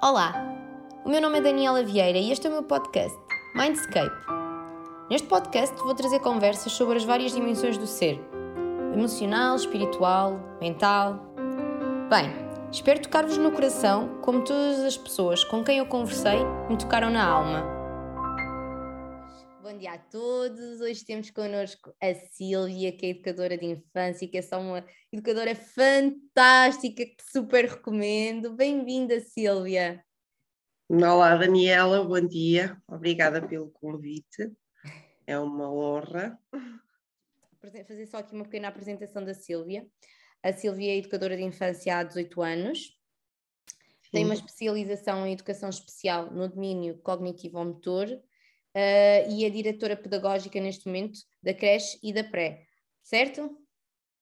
Olá, o meu nome é Daniela Vieira e este é o meu podcast, Mindscape. Neste podcast vou trazer conversas sobre as várias dimensões do ser: emocional, espiritual, mental. Bem, espero tocar-vos no coração como todas as pessoas com quem eu conversei me tocaram na alma. Bom dia a todos. Hoje temos connosco a Sílvia, que é educadora de infância, que é só uma educadora fantástica que super recomendo. Bem-vinda, Sílvia. Olá, Daniela, bom dia. Obrigada pelo convite. É uma honra. Vou fazer só aqui uma pequena apresentação da Sílvia. A Sílvia é educadora de infância há 18 anos. Tem uma especialização em educação especial no domínio cognitivo-motor uh, e é diretora pedagógica neste momento da creche e da pré, certo?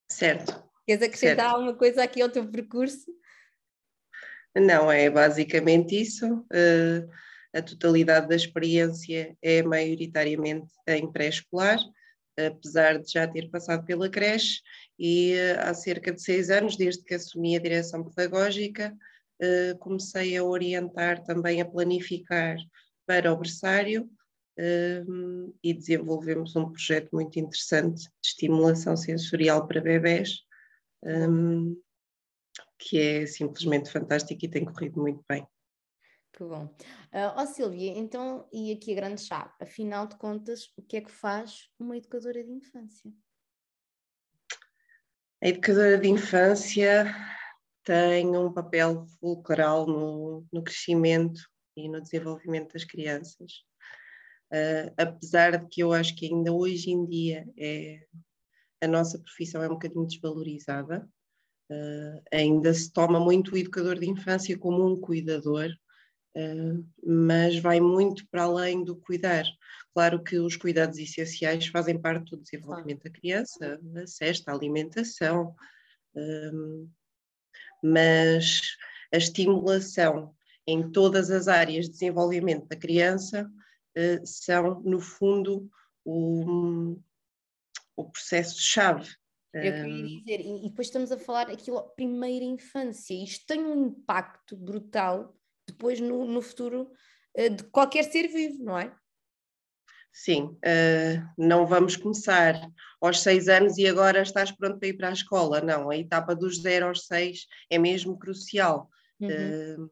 Certo. Queres acrescentar certo. alguma coisa aqui ao teu percurso? Não, é basicamente isso. Uh, a totalidade da experiência é maioritariamente em pré-escolar, apesar de já ter passado pela creche, e uh, há cerca de seis anos, desde que assumi a direção pedagógica, comecei a orientar também a planificar para o berçário um, e desenvolvemos um projeto muito interessante de estimulação sensorial para bebés, um, que é simplesmente fantástico e tem corrido muito bem. Que bom. Uh, oh Silvia, então, e aqui a grande chave, afinal de contas, o que é que faz uma educadora de infância? A educadora de infância tem um papel fulcral no, no crescimento e no desenvolvimento das crianças. Uh, apesar de que eu acho que ainda hoje em dia é, a nossa profissão é um bocadinho desvalorizada, uh, ainda se toma muito o educador de infância como um cuidador, uh, mas vai muito para além do cuidar. Claro que os cuidados essenciais fazem parte do desenvolvimento da criança, a cesta, a alimentação, mas a estimulação em todas as áreas de desenvolvimento da criança eh, são, no fundo, o, o processo-chave. Eu queria dizer, e depois estamos a falar aquilo, primeira infância, isto tem um impacto brutal depois no, no futuro eh, de qualquer ser vivo, não é? Sim, uh, não vamos começar aos seis anos e agora estás pronto para ir para a escola. Não, a etapa dos zero aos seis é mesmo crucial. Uhum. Uh,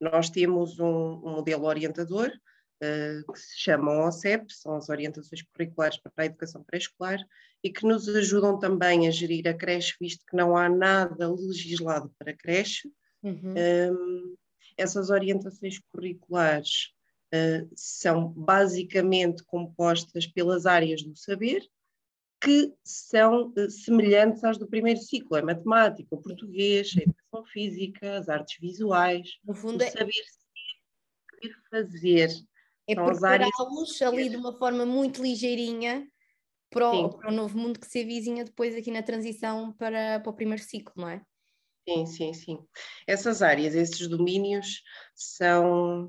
nós temos um, modelo orientador eh, que se chamam OCEP, são as Orientações Curriculares para a Educação Pré-Escolar, e que nos ajudam também a gerir a creche, visto que não há nada legislado para creche. Uhum. Um, essas orientações curriculares uh, são basicamente compostas pelas áreas do saber, que são uh, semelhantes às do primeiro ciclo, a matemática, o português, a educação física, as artes visuais, no fundo o é saber ser, saber fazer, é prepará-los ali de uma forma muito ligeirinha para o, para o, novo mundo que se avizinha depois aqui na transição para, para o primeiro ciclo, não é? Sim, sim, sim. Essas áreas, esses domínios são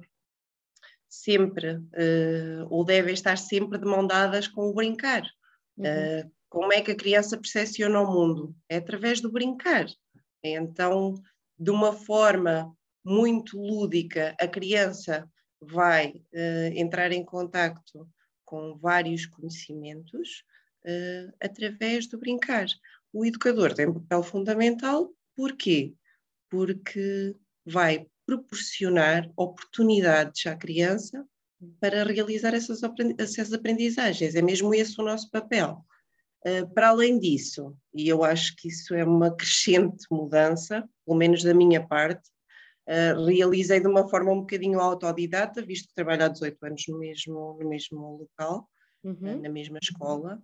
sempre, uh, ou devem estar sempre de mão dadas com o brincar. Uhum. Uh, como é que a criança percepciona o mundo? É através do brincar. Então, de uma forma muito lúdica, a criança vai uh, entrar em contacto com vários conhecimentos uh, através do brincar. O educador tem um papel fundamental, porquê? Porque vai proporcionar oportunidades à criança para realizar essas, essas aprendizagens. É mesmo esse o nosso papel. Uh, para além disso, e eu acho que isso é uma crescente mudança, pelo menos da minha parte, Uh, realizei de uma forma um bocadinho autodidata, visto que trabalho há 18 anos no mesmo, no mesmo local, uhum. uh, na mesma escola,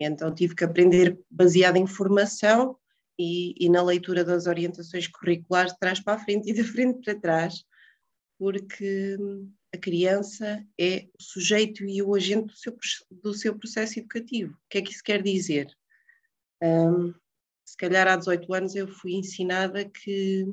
então tive que aprender baseado em formação e, e, na leitura das orientações curriculares de trás para a frente e de frente para trás, porque a criança é o sujeito e o agente do seu, do seu processo educativo. O que é que isso quer dizer? Um, se calhar há 18 anos eu fui ensinada que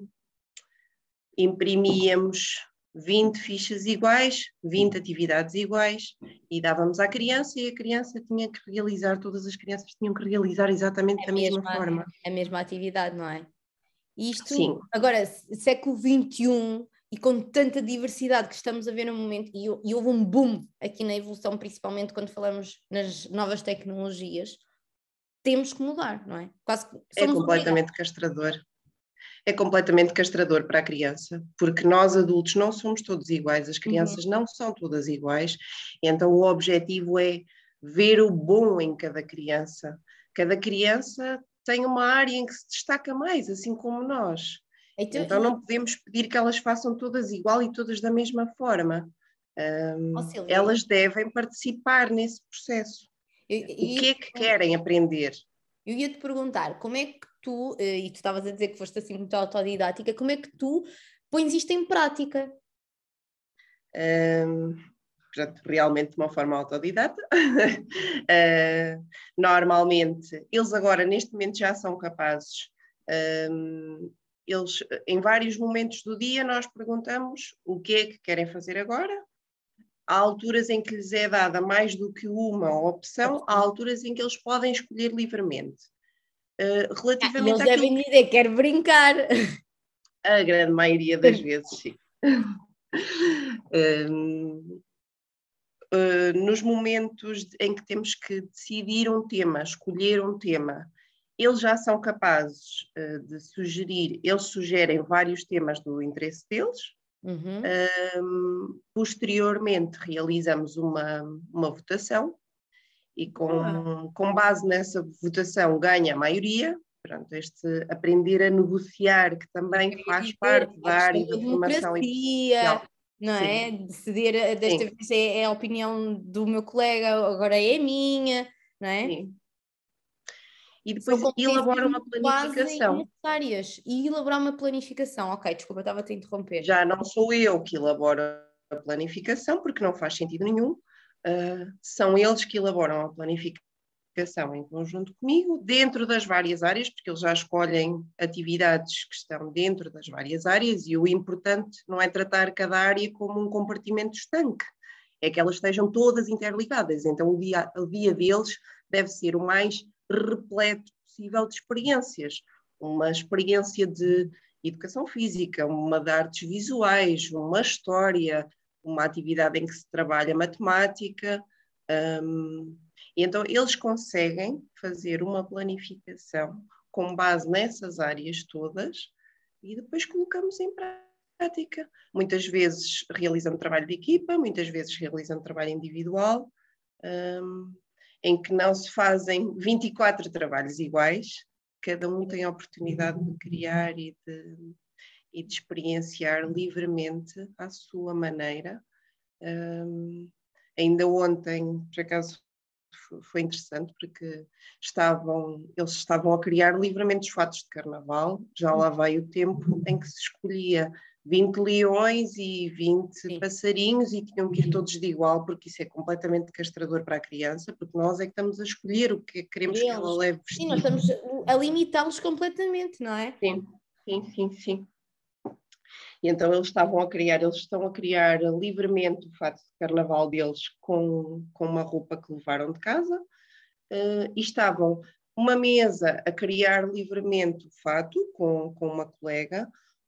imprimíamos 20 fichas iguais, 20 atividades iguais e dávamos à criança e a criança tinha que realizar, todas as crianças tinham que realizar exatamente da mesma, mesma, forma. A mesma atividade, não é? Isto, Sim. agora, século XXI, e com tanta diversidade que estamos a ver no momento, e, e houve um boom aqui na evolução, principalmente quando falamos nas novas tecnologias, temos que mudar, não é? Quase é completamente obrigados. castrador. É completamente castrador para a criança, porque nós adultos não somos todos iguais, as crianças uhum. não são todas iguais, então o objetivo é ver o bom em cada criança. Cada criança tem uma área em que se destaca mais, assim como nós. Então, então não podemos pedir que elas façam todas igual e todas da mesma forma. Um, oh, elas devem participar nesse processo. Eu, eu, o que é que querem aprender? Eu ia te perguntar, como é que tu, eh, e tu estavas a dizer que foste assim muito autodidática, como é que tu pões isto em prática? Um, realmente de uma forma autodidata. uh, normalmente, eles agora, neste momento, já são capazes um, eles, em vários momentos do dia, nós perguntamos o que é que querem fazer agora. Há alturas em que lhes é dada mais do que uma opção, há alturas em que eles podem escolher livremente. Uh, relativamente ah, eles devem dizer, quero brincar. A grande maioria das vezes, sim. uh, nos momentos em que temos que decidir um tema, escolher um tema, eles já são capazes uh, de sugerir, eles sugerem vários temas do interesse deles. Uhum. Um, posteriormente, realizamos uma, uma votação e, com, com base nessa votação, ganha a maioria. Pronto, este aprender a negociar, que também faz parte da área da formação industrial não é? Decidir, eh, desta Sim. vez é, é, a opinião do meu colega, agora é a minha, não é? Sim e depois elabora uma planificação. Necessárias. E elaborar uma planificação. Ok, desculpa, estava a te interromper. Já não sou eu que elaboro a planificação, porque não faz sentido nenhum. Uh, são eles que elaboram a planificação em conjunto comigo, dentro das várias áreas, porque eles já escolhem atividades que estão dentro das várias áreas, e o importante não é tratar cada área como um compartimento estanque, é que elas estejam todas interligadas. Então, o dia, o dia deles deve ser o mais repleto possível de experiências. Uma experiência de educação física, uma de artes visuais, uma história, uma atividade em que se trabalha matemática. Um, então eles conseguem fazer uma planificação com base nessas áreas todas e depois colocamos em prática. Muitas vezes realizando trabalho de equipa, muitas vezes realizando trabalho individual. Um, em que não se fazem 24 trabalhos iguais, cada um tem a oportunidade de criar e de, e de experienciar livremente à sua maneira. Um, ainda ontem, por acaso, foi interessante porque estavam, eles estavam a criar livremente os fatos de carnaval, já lá vai o tempo em que se escolhia 20 leões e 20 Sim. passarinhos e tinham que ir todos de igual, porque isso é completamente castrador para a criança, porque nós é que estamos a escolher o que queremos Eles. que ela leve vestido. Sim, nós estamos a limitá-los completamente, não é? Sim, sim, sim, sim. E então eles estavam a criar, eles estão a criar livremente o fato de carnaval deles com, com uma roupa que levaram de casa uh, e estavam uma mesa a criar livremente o fato com, com uma colega,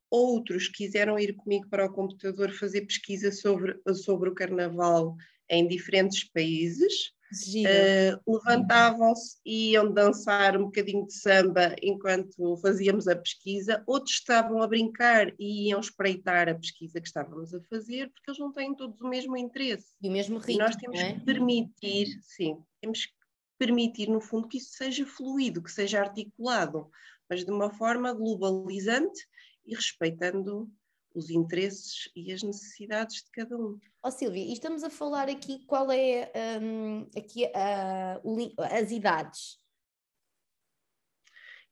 outros quiseram ir comigo para o computador fazer pesquisa sobre, sobre o carnaval em diferentes países. Uh, levantavam-se e iam dançar um bocadinho de samba enquanto fazíamos a pesquisa, outros estavam a brincar e iam espreitar a pesquisa que estávamos a fazer, porque eles não têm todos o mesmo interesse. E o mesmo ritmo. E nós temos é? que permitir, sim, temos que permitir, no fundo, que isso seja fluido, que seja articulado, mas de uma forma globalizante e respeitando os interesses e as necessidades de cada um. Ó oh, Silvia, e estamos a falar aqui qual é um, aqui, uh, as idades?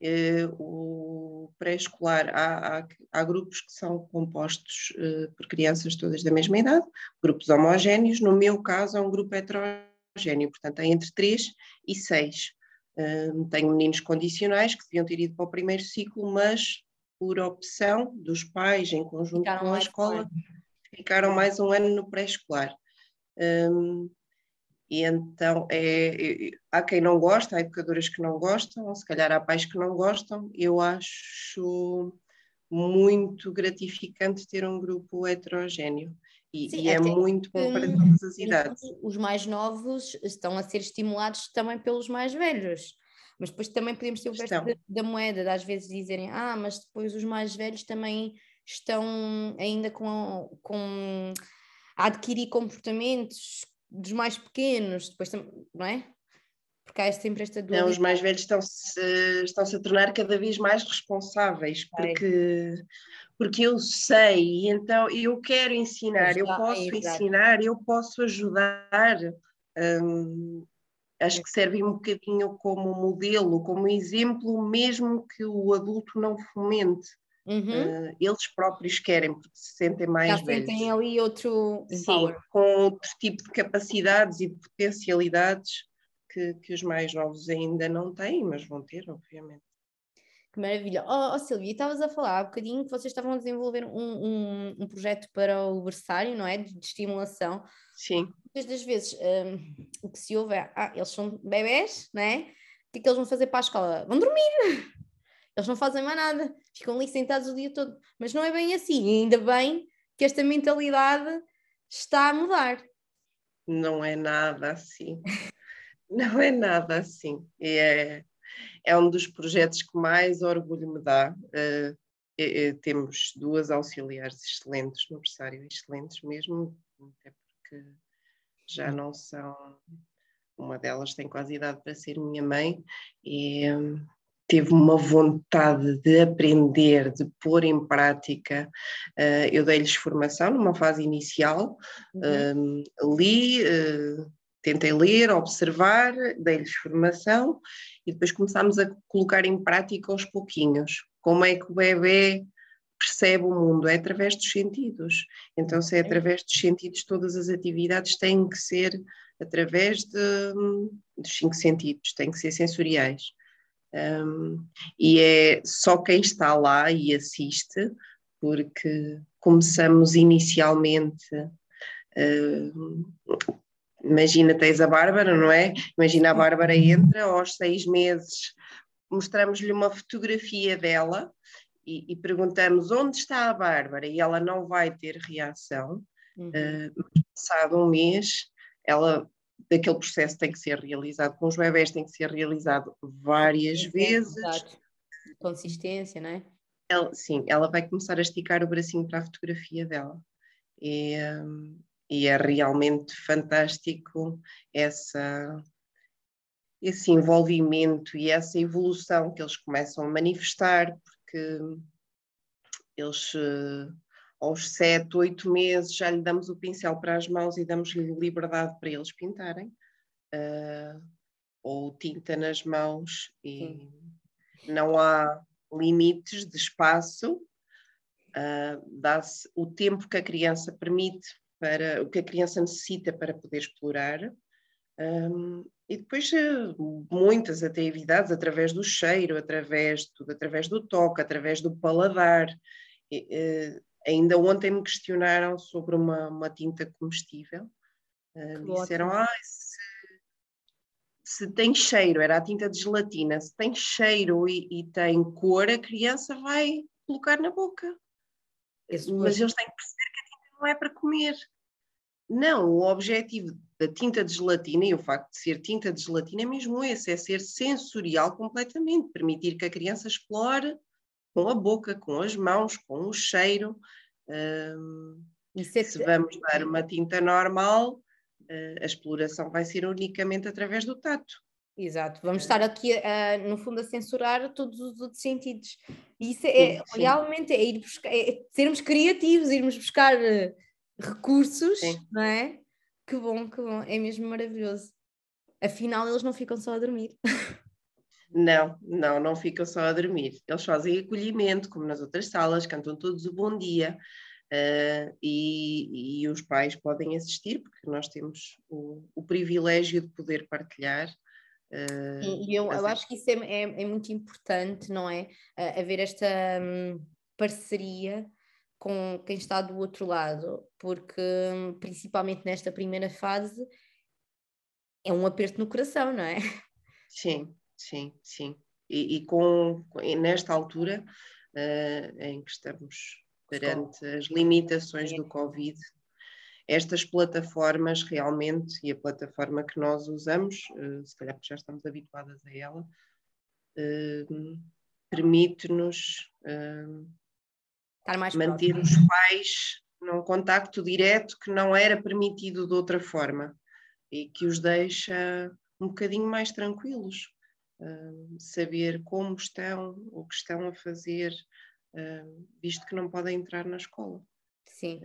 Uh, o pré-escolar, há, há, há, grupos que são compostos uh, por crianças todas da mesma idade, grupos homogéneos, no meu caso é um grupo heterogéneo, portanto é entre 3 e 6. Uh, tenho meninos condicionais que deviam ter ido para o primeiro ciclo, mas por opção dos pais, em conjunto ficaram com a escola, ficaram mais um ano no pré-escolar. Um, e então é, é, há quem não gosta, há educadoras que não gostam, se calhar há pais que não gostam. Eu acho muito gratificante ter um grupo heterogéneo. E, Sim, e é muito bom para todas as idades. Os mais novos estão a ser estimulados também pelos mais velhos. Mas depois também podemos ter o verso da moeda, de às vezes dizerem, ah, mas depois os mais velhos também estão ainda com, com a adquirir comportamentos dos mais pequenos, depois não é? Porque há sempre esta dúvida. Não, os mais velhos estão-se estão -se a tornar cada vez mais responsáveis, porque, porque eu sei, então eu quero ensinar, eu posso é ensinar, eu posso ajudar. Hum, acho que serve um bocadinho como modelo, como exemplo, mesmo que o adulto não fomente. Uhum. Uh, eles próprios querem, porque se sentem mais Já velhos. sentem ali outro Sim, com outro tipo de capacidades e de potencialidades que, que os mais novos ainda não têm, mas vão ter, obviamente. Que maravilha. Oh, oh Silvia, estavas a falar há bocadinho que vocês estavam a desenvolver um, um, um projeto para o berçário, não é? De, de estimulação. Sim. Muitas das vezes um, o que se ouve é, ah, eles são bebés, não é? O que é que eles vão fazer para a escola? Vão dormir! Eles não fazem mais nada, ficam ali sentados o dia todo. Mas não é bem assim, e ainda bem que esta mentalidade está a mudar. Não é nada assim. Não é nada assim. É, é um dos projetos que mais orgulho me dá. Uh, é, é, temos duas auxiliares excelentes no berçário, excelentes mesmo, até porque já não são. Uma delas tem quase idade para ser minha mãe e um, teve uma vontade de aprender, de pôr em prática. Uh, eu dei-lhes formação numa fase inicial, uhum. um, li. Uh, tentei ler, observar, dei-lhes formação e depois começámos a colocar em prática aos pouquinhos. Como é que o bebê percebe o mundo? É através dos sentidos. Então, se é através dos sentidos, todas as atividades têm que ser através de, dos cinco sentidos, têm que ser sensoriais. Um, e é só quem está lá e assiste, porque começamos inicialmente uh, Imagina, tens a Bárbara, não é? Imagina a Bárbara entra aos seis meses, mostramos-lhe uma fotografia dela e, e, perguntamos onde está a Bárbara e ela não vai ter reação. Uhum. Uh, passado um mês, ela daquele processo tem que ser realizado com os bebés, tem que ser realizado várias vezes. Exato. Consistência, não é? Ela, sim, ela vai começar a esticar o bracinho para a fotografia dela. E, um, e é realmente fantástico essa, esse envolvimento e essa evolução que eles começam a manifestar, porque eles eh, aos sete, oito meses já lhe damos o pincel para as mãos e damos-lhe liberdade para eles pintarem, uh, ou tinta nas mãos, e Sim. não há limites de espaço, uh, dá-se o tempo que a criança permite para o que a criança necessita para poder explorar. Um, e depois eh, muitas atividades através do cheiro, através tudo, através do toque, através do paladar. E, uh, ainda ontem me questionaram sobre uma, uma tinta comestível. Uh, disseram, ah, se, se, tem cheiro, era a tinta de gelatina, se tem cheiro e, e tem cor, a criança vai colocar na boca. Mas eles têm que perceber não é para comer. Não, o objetivo da tinta de gelatina e o facto de ser tinta de gelatina é mesmo esse, é ser sensorial completamente, permitir que a criança explore com a boca, com as mãos, com o cheiro. Um, é se vamos dar uma tinta normal, uh, a exploração vai ser unicamente através do tato. Exato, vamos estar aqui, uh, no fundo, a censurar todos os outros sentidos. E isso é, sim, sim. realmente é ir buscar, é sermos criativos, irmos buscar uh, recursos, sim. não é? Que bom, que bom, é mesmo maravilhoso. Afinal, eles não ficam só a dormir. Não, não, não ficam só a dormir. Eles fazem acolhimento, como nas outras salas, cantam todos o bom dia. Uh, e, e, os pais podem assistir, porque nós temos o, o privilégio de poder partilhar Uh, e eu, eu acho que isso é, é, é, muito importante, não é? Uh, haver esta um, parceria com quem está do outro lado, porque hum, principalmente nesta primeira fase é um aperto no coração, não é? Sim, sim, sim. E, e com, nesta altura uh, em que estamos perante as limitações do Covid. Estas plataformas realmente, e a plataforma que nós usamos, uh, se calhar porque já estamos habituadas a ela, uh, permite-nos manter próximo. os pais num contacto direto que não era permitido de outra forma e que os deixa um bocadinho mais tranquilos. Saber como estão, o que estão a fazer, visto que não podem entrar na escola. Sim.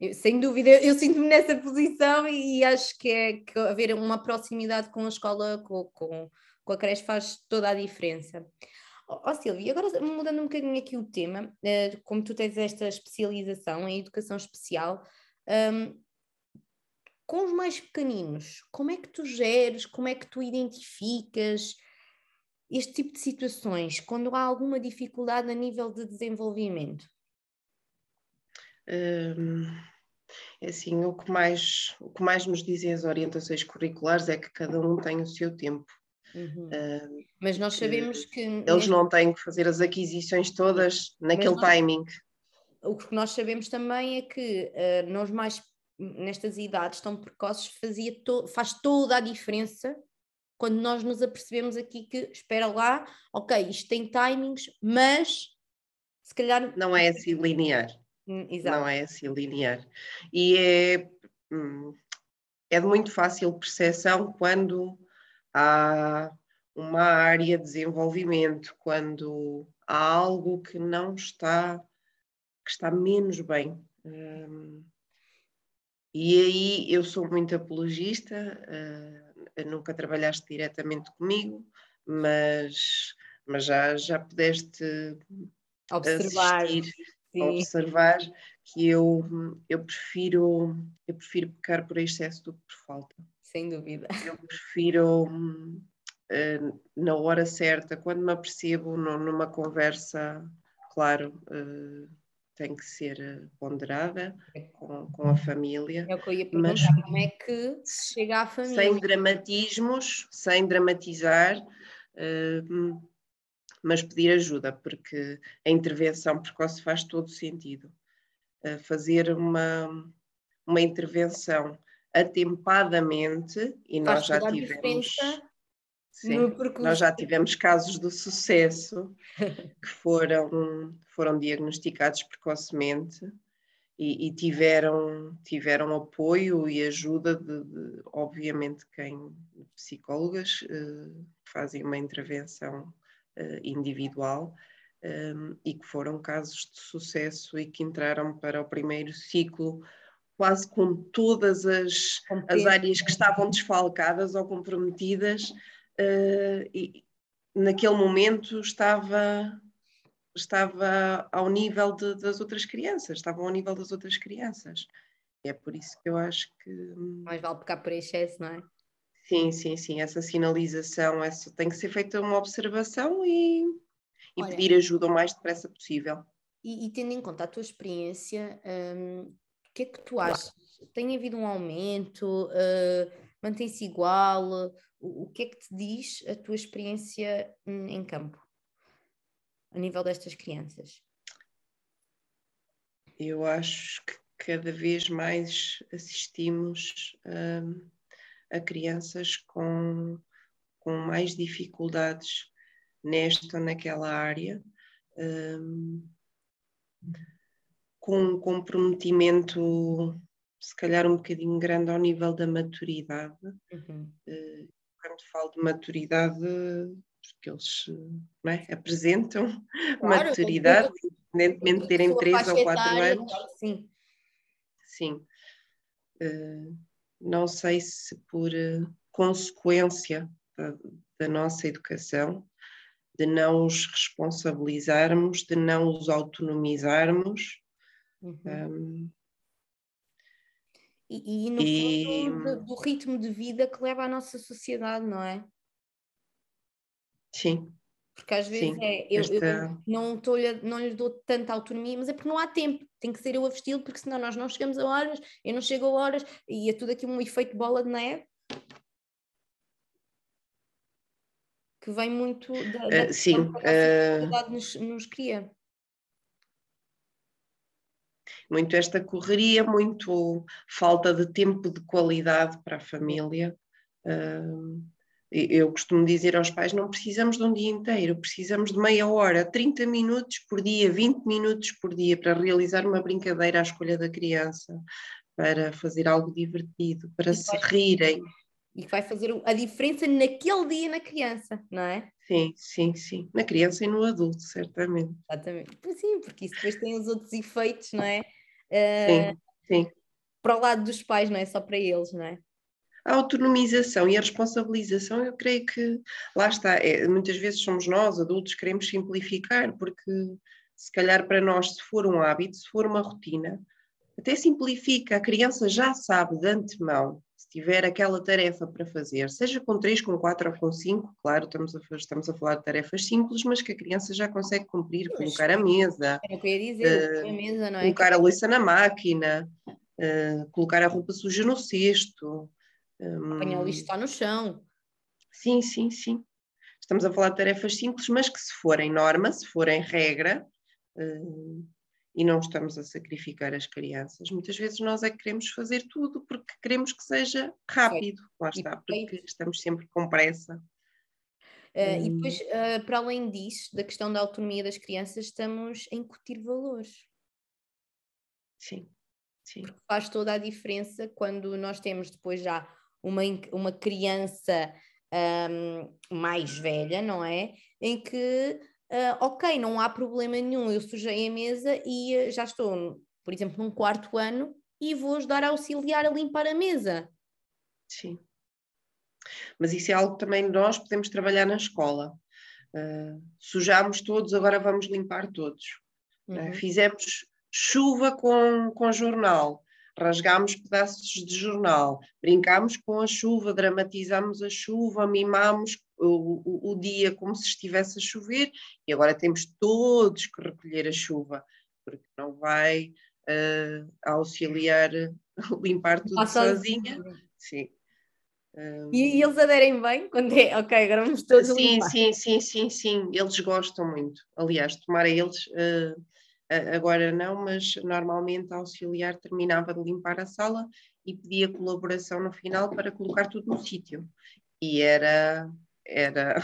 Eu, sem dúvida, eu, sinto-me nessa posição e, e acho que, é, que haver uma proximidade com a escola, com, com, com a creche, faz toda a diferença. Ó oh, Silvia, agora mudando um bocadinho aqui o tema, uh, como tu tens esta especialização em educação especial, um, com os mais pequeninos, como é que tu geres, como é que tu identificas este tipo de situações, quando há alguma dificuldade a nível de desenvolvimento? É assim, o que, mais, o que mais nos dizem as orientações curriculares é que cada um tem o seu tempo. Uhum. Uh, Mas nós sabemos que. Eles não têm que fazer as aquisições todas naquele nós, timing. O que nós sabemos também é que uh, nós mais nestas idades tão precoces fazia to, faz toda a diferença quando nós nos apercebemos aqui que espera lá, ok, isto tem timings, mas se calhar. Não é assim linear. Hum, exato. Não é assim linear. E é, hum, é de muito fácil percepção quando há uma área de desenvolvimento, quando há algo que não está, que está menos bem. Um, e aí eu sou muito apologista, uh, nunca trabalhaste diretamente comigo, mas, mas já, já pudeste observar, assistir, observar que eu, eu, prefiro, eu prefiro pecar por excesso do que por falta sem dúvida. Eu prefiro uh, na hora certa, quando me apercebo numa conversa, claro, uh, tem que ser eh, ponderada com, com, a família. É o que eu ia perguntar, mas, como é que se chega à família? Sem dramatismos, sem dramatizar, uh, mas pedir ajuda, porque a intervenção precoce faz todo sentido. Uh, fazer uma, uma intervenção atempadamente e nós já tivemos sim, nós já tivemos casos de sucesso que foram foram diagnosticados precocemente e, e tiveram tiveram apoio e ajuda de, de obviamente quem psicólogas uh, fazem uma intervenção individual um, eh, e que foram casos de sucesso e que entraram para o primeiro ciclo quase com todas as, as áreas que estavam desfalcadas ou comprometidas, uh, e naquele momento estava, estava ao nível de, das outras crianças, estavam ao nível das outras crianças. É por isso que eu acho que. Mais vale pecar por excesso, não é? Sim, sim, sim. Essa sinalização essa, tem que ser feita uma observação e, e Olha, pedir ajuda o mais depressa possível. E, e tendo em conta a tua experiência, hum, que é que tu achas? Tem havido um aumento? Uh, Mantém-se igual? O, o, que é que te diz a tua experiência em campo, a nível destas crianças? Eu acho que cada vez mais assistimos uh, a crianças com, com mais dificuldades nesta ou naquela área. Uh, com um comprometimento, se calhar, um bocadinho grande ao nível da maturidade. Uhum. Eh, quando falo de maturidade, porque eles é? apresentam claro, maturidade, independentemente de terem 3 ou 4 anos. Sim. Sim. Uh, não sei se por uh, consequência da, da, nossa educação, de não os responsabilizarmos, de não os autonomizarmos, Uhum. Um, e, e, no e... fundo do, do, ritmo de vida que leva a nossa sociedade, não é? Sim. Porque às vezes Sim, é, eu, esta... eu não, tô, não lhe dou tanta autonomia, mas é porque não há tempo, tem que ser eu a vesti-lo, porque senão nós não chegamos a horas, eu não chego a horas, e é tudo aqui um efeito bola de neve. Que vem muito da, da uh, sim, que a uh... nos, nos cria. Muito esta correria, muito falta de tempo de qualidade para a família. Uh, eu costumo dizer aos pais: não precisamos de um dia inteiro, precisamos de meia hora, 30 minutos por dia, 20 minutos por dia para realizar uma brincadeira à escolha da criança, para fazer algo divertido, para se rirem. E que vai fazer a diferença naquele dia na criança, não é? Sim, sim, sim. Na criança e no adulto, certamente. Exatamente. Pois sim, porque isso depois tem os outros efeitos, não é? Uh, sim, sim. Para o lado dos pais, não é só para eles, não é? A autonomização e a responsabilização, eu creio que lá está, é, muitas vezes somos nós, adultos, queremos simplificar, porque se calhar para nós, se for um hábito, se for uma rotina, até simplifica, a criança já sabe de antemão, se tiver aquela tarefa para fazer, seja com três, com quatro ou com cinco, claro, estamos a, estamos a falar de tarefas simples, mas que a criança já consegue cumprir, colocar a mesa, é o que eu ia dizer, uh, a mesa, é? colocar a louça na máquina, uh, colocar a roupa suja no cesto, Apanhar o lixo está no chão. Sim, sim, sim. Estamos a falar de tarefas simples, mas que se forem norma, se forem regra, uh, e não estamos a sacrificar as crianças, muitas vezes nós é que queremos fazer tudo porque queremos que seja rápido. Lá está, porque estamos sempre com pressa. Uh, e depois, uh, para além disso, da questão da autonomia das crianças, estamos a incutir valores. Sim, sim. Porque faz toda a diferença quando nós temos depois já uma, uma criança um, mais velha, não é? Em que, uh, ok, não há problema nenhum, eu sujei a mesa e já estou, por exemplo, num quarto ano e vou ajudar a auxiliar a limpar a mesa. Sim. Mas isso é algo que também nós podemos trabalhar na escola. Uh, sujamos todos, agora vamos limpar todos. Uhum. Uh, fizemos chuva com, com jornal rasgámos pedaços de jornal, brincámos com a chuva, dramatizamos a chuva, mimámos o, o, o, dia como se estivesse a chover e agora temos todos que recolher a chuva, porque não vai uh, auxiliar limpar tudo sozinha. Sim. Um... E, eles aderem bem quando é, ok, agora vamos todos Sim, limpar. sim, sim, sim, sim, eles gostam muito. Aliás, tomara eles... Uh, agora não, mas normalmente a auxiliar terminava de limpar a sala e pedia colaboração no final para colocar tudo no sítio. E era, era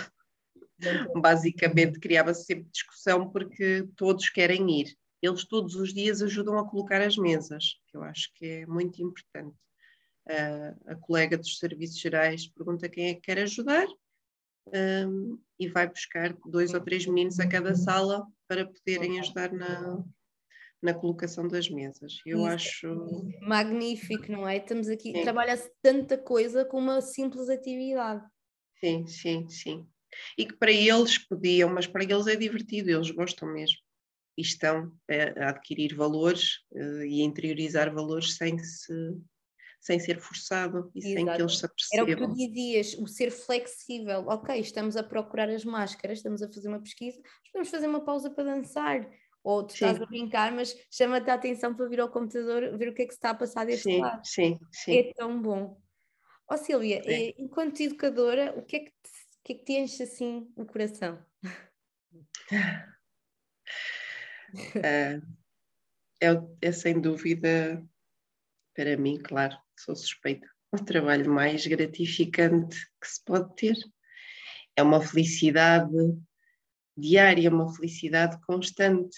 basicamente criava-se sempre discussão porque todos querem ir. Eles todos os dias ajudam a colocar as mesas, que eu acho que é muito importante. Uh, a colega dos serviços gerais pergunta quem é que quer ajudar um, e vai buscar dois ou três meninos a cada sala para poderem ajudar na, na colocação das mesas. Eu Isso. acho. Magnífico, não é? Estamos aqui, trabalha-se tanta coisa com uma simples atividade. Sim, sim, sim. E que para eles podiam, mas para eles é divertido, eles gostam mesmo. E estão a, adquirir valores uh, e a interiorizar valores sem se sem ser forçado e Exato. sem que eles se apercebam. Era o que tu dizias, o ser flexível. Ok, estamos a procurar as máscaras, estamos a fazer uma pesquisa, vamos fazer uma pausa para dançar. Ou tu sim. estás a brincar, mas chama-te a atenção para vir ao computador ver o que é que se está a passar deste sim, lado. Sim, sim. É tão bom. Ó oh, Sílvia, é. enquanto educadora, o que é que te, que é que te enche assim o coração? é, é sem dúvida, para mim, claro, sou suspeita, o trabalho mais gratificante que se pode ter. É uma felicidade diária, uma felicidade constante.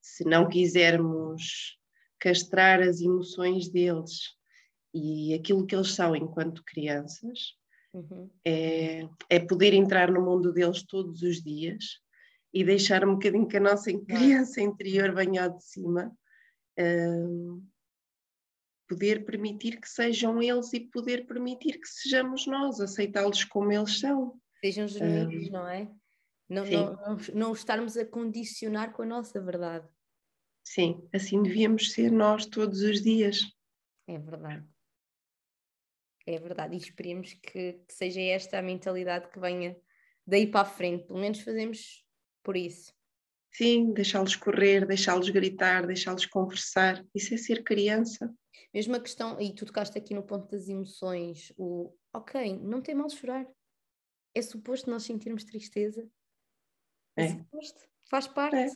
Se não quisermos castrar as emoções deles e aquilo que eles são enquanto crianças, uhum. é, é poder entrar no mundo deles todos os dias e deixar um bocadinho que a nossa criança interior venha de cima. Um, poder permitir que sejam eles e poder permitir que sejamos nós, aceitá-los como eles são. Sejam genuínos, um, não é? Não, não, não, não estarmos a condicionar com a nossa verdade. Sim, assim devíamos ser nós todos os dias. É verdade. É verdade. E esperemos que, que seja esta a mentalidade que venha daí para a frente. Pelo menos fazemos por isso. Sim, deixá-los correr, deixá-los gritar, deixá-los conversar. Isso é ser criança. Mesmo a questão, e tu tocaste aqui no ponto das emoções, o ok, não tem mal chorar. É suposto nós sentirmos tristeza. É, é suposto, faz parte. É,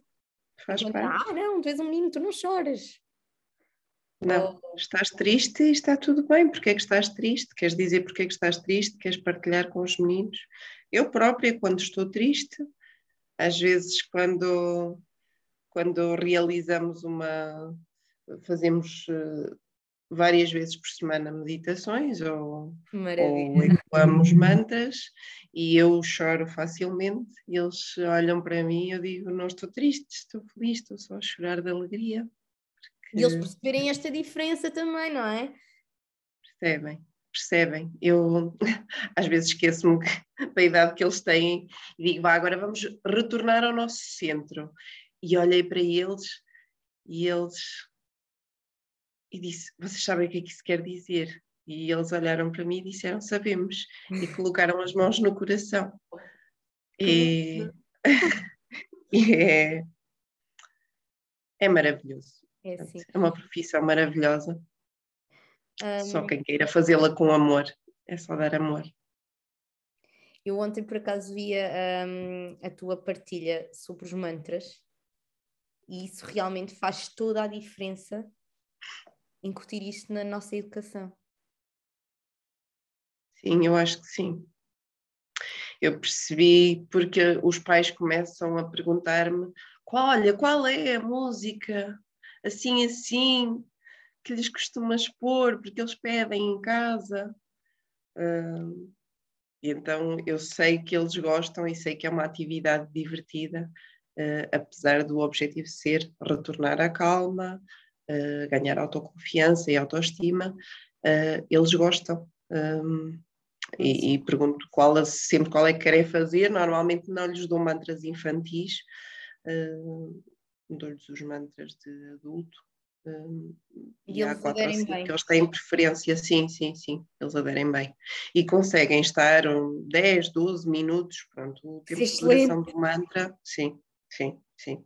faz parte. Ah, não, tu és um menino, tu não choras. Não, estás triste e está tudo bem. Porquê é que estás triste? Queres dizer porquê é que estás triste? Queres partilhar com os meninos? Eu própria, quando estou triste, às vezes quando, quando realizamos uma. fazemos uh, várias vezes por semana meditações ou, ou ecoamos mantras e eu choro facilmente e eles olham para mim e eu digo não estou triste, estou feliz, estou só a chorar de alegria. Porque... E eles perceberem esta diferença também, não é? Percebem, percebem. Eu às vezes esqueço-me da idade que eles têm e digo, vá, agora vamos retornar ao nosso centro. E olhei para eles e eles e disse: Vocês sabem o que é que isso quer dizer? E eles olharam para mim e disseram: Sabemos. E colocaram as mãos no coração. E, é, é maravilhoso. É, é, uma profissão maravilhosa. Um... Só quem queira fazê-la com amor. É só dar amor. Eu ontem, por acaso, via um, a tua partilha sobre os mantras e isso realmente faz toda a diferença incutir isto na nossa educação. Sim, eu acho que sim. Eu percebi porque os pais começam a perguntar-me: olha, qual é a música assim, assim, que lhes costumas pôr, porque eles pedem em casa. Uh, e então eu sei que eles gostam e sei que é uma atividade divertida, uh, apesar do objetivo ser retornar à calma, uh, ganhar autoconfiança e autoestima, uh, eles gostam. Um, e, e, pergunto qual, sempre qual é que querem fazer. Normalmente não lhes dou mantras infantis, uh, dou-lhes os mantras de adulto. Um, e, e há quatro ou cinco que eles têm preferência, sim, sim, sim, eles aderem bem. E conseguem estar um, 10, 12 minutos, pronto, o tempo de duração do mantra, sim, sim, sim.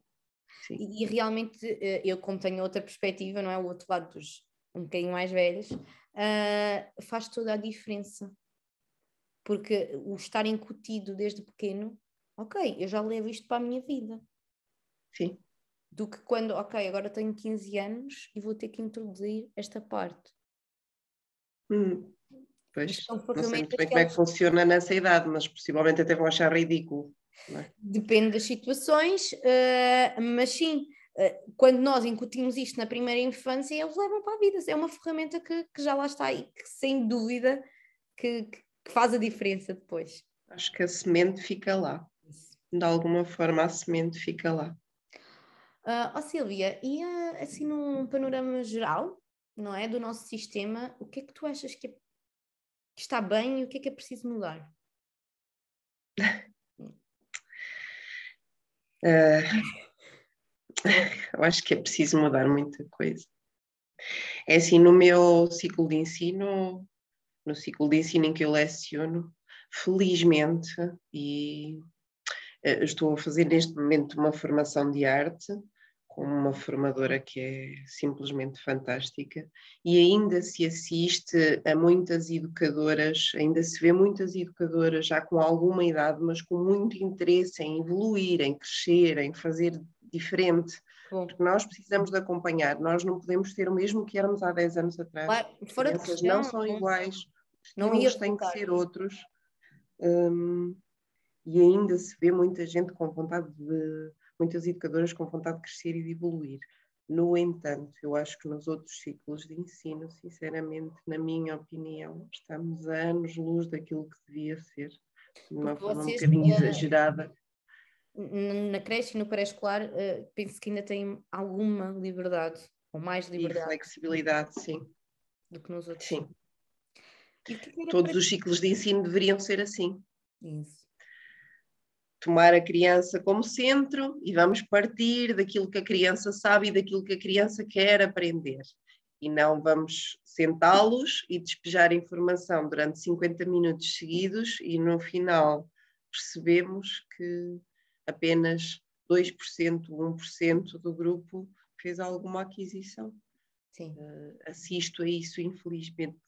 E, e, realmente eh, eu, como tenho outra perspectiva, não é? O outro lado dos um bocadinho mais velhos, uh, faz toda a diferença. Porque o estar incutido desde pequeno, ok, eu já levo isto para a minha vida. Sim. Do que quando, ok, agora tenho 15 anos e vou ter que introduzir esta parte. Hum. Pois, não sei muito bem como é que funciona nessa idade, mas possivelmente até vão achar ridículo. É? Depende das situações, uh, mas sim, uh, quando nós incutimos isto na primeira infância, eles levam para a vida. É uma ferramenta que, que já lá está e que, sem dúvida, que, que, faz a diferença depois. Acho que a semente fica lá. De alguma forma, a semente fica lá. Uh, oh Silvia, e uh, assim num panorama geral, não é, do nosso sistema, o que é que tu achas que, é, que está bem e o que é que é preciso mudar? Uh, eu acho que é preciso mudar muita coisa. É assim, no meu ciclo de ensino, no ciclo de ensino em que eu leciono, felizmente, e uh, estou a fazer neste momento uma formação de arte com uma formadora que é simplesmente fantástica, e ainda se assiste a muitas educadoras, ainda se vê muitas educadoras já com alguma idade, mas com muito interesse em evoluir, em crescer, em fazer diferente. Bom. Porque nós precisamos de acompanhar, nós não podemos ter o mesmo que éramos há 10 anos atrás. Claro, fora As crianças não são iguais, não ia têm que ser outros. Um, e ainda se vê muita gente com vontade de muitas educadoras com vontade de crescer e de evoluir. No entanto, eu acho que nos outros ciclos de ensino, sinceramente, na minha opinião, estamos a anos-luz daquilo que devia ser, de uma Porque forma um bocadinho exagerada. Na creche e no pré-escolar, uh, penso que ainda têm alguma liberdade, ou mais liberdade. E flexibilidade, sim. Do que nos outros. Sim. Todos para... os ciclos de ensino deveriam ser assim. Isso tomar a criança como centro e vamos partir daquilo que a criança sabe e daquilo que a criança quer aprender. E não vamos sentá-los e despejar informação durante 50 minutos seguidos e no final percebemos que apenas 2%, 1% do grupo fez alguma aquisição. Sim. Uh, assisto a isso, infelizmente,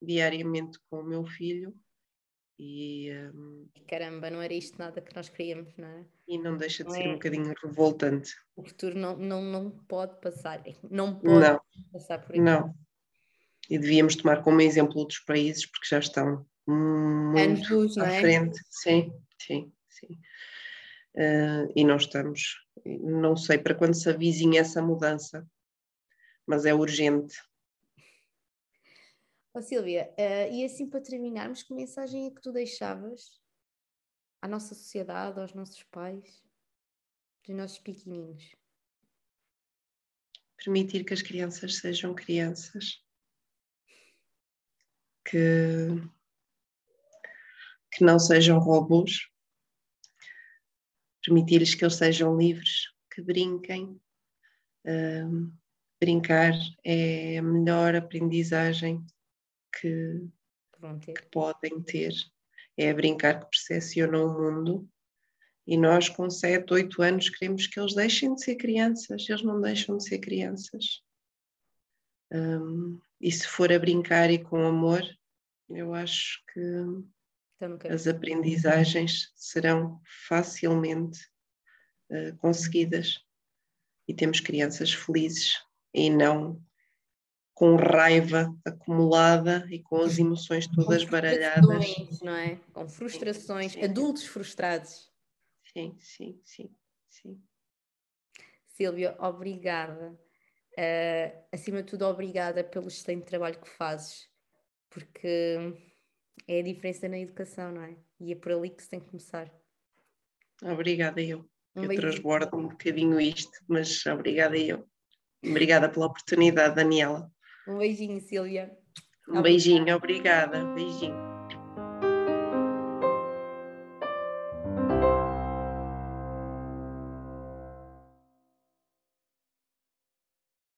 diariamente com o meu filho E, um, Caramba, não era isto nada que nós queríamos, não é? E não deixa de não ser é... um bocadinho revoltante. O futuro não, não, não pode passar, não pode não, passar por aqui. Não. E devíamos tomar como exemplo outros países porque já estão muito à é? frente. Sim, sim, sim. Uh, e nós estamos. Não sei para quando se avizinha essa mudança, mas é urgente. Oh, Silvia, uh, e assim para terminarmos, que mensagem é que tu deixavas à nossa sociedade, aos nossos pais, dos nossos pequeninos? Permitir que as crianças sejam crianças. Que, que não sejam robôs. Permitir-lhes que eles sejam livres, que brinquem. Uh, brincar é a melhor aprendizagem que, que podem ter. É brincar que percepcionam o mundo. E nós, com 7, 8 anos, queremos que eles deixem de ser crianças, eles não deixam de ser crianças. Um, e se for a brincar e com amor, eu acho que então, as aprendizagens serão facilmente uh, conseguidas. E temos crianças felizes e não com raiva acumulada e com as emoções todas com baralhadas. Não é? Com frustrações, sim, sim. adultos frustrados. Sim, sim, sim, sim. Silvia, obrigada. Uh, acima de tudo, obrigada pelo excelente trabalho que fazes, porque é a diferença na educação, não é? E é por ali que se tem que começar. Obrigada eu. Um eu transbordo um bocadinho isto, mas obrigada eu. Obrigada pela oportunidade, Daniela. Um beijinho, Silvia. Um beijinho, obrigada. Beijinho.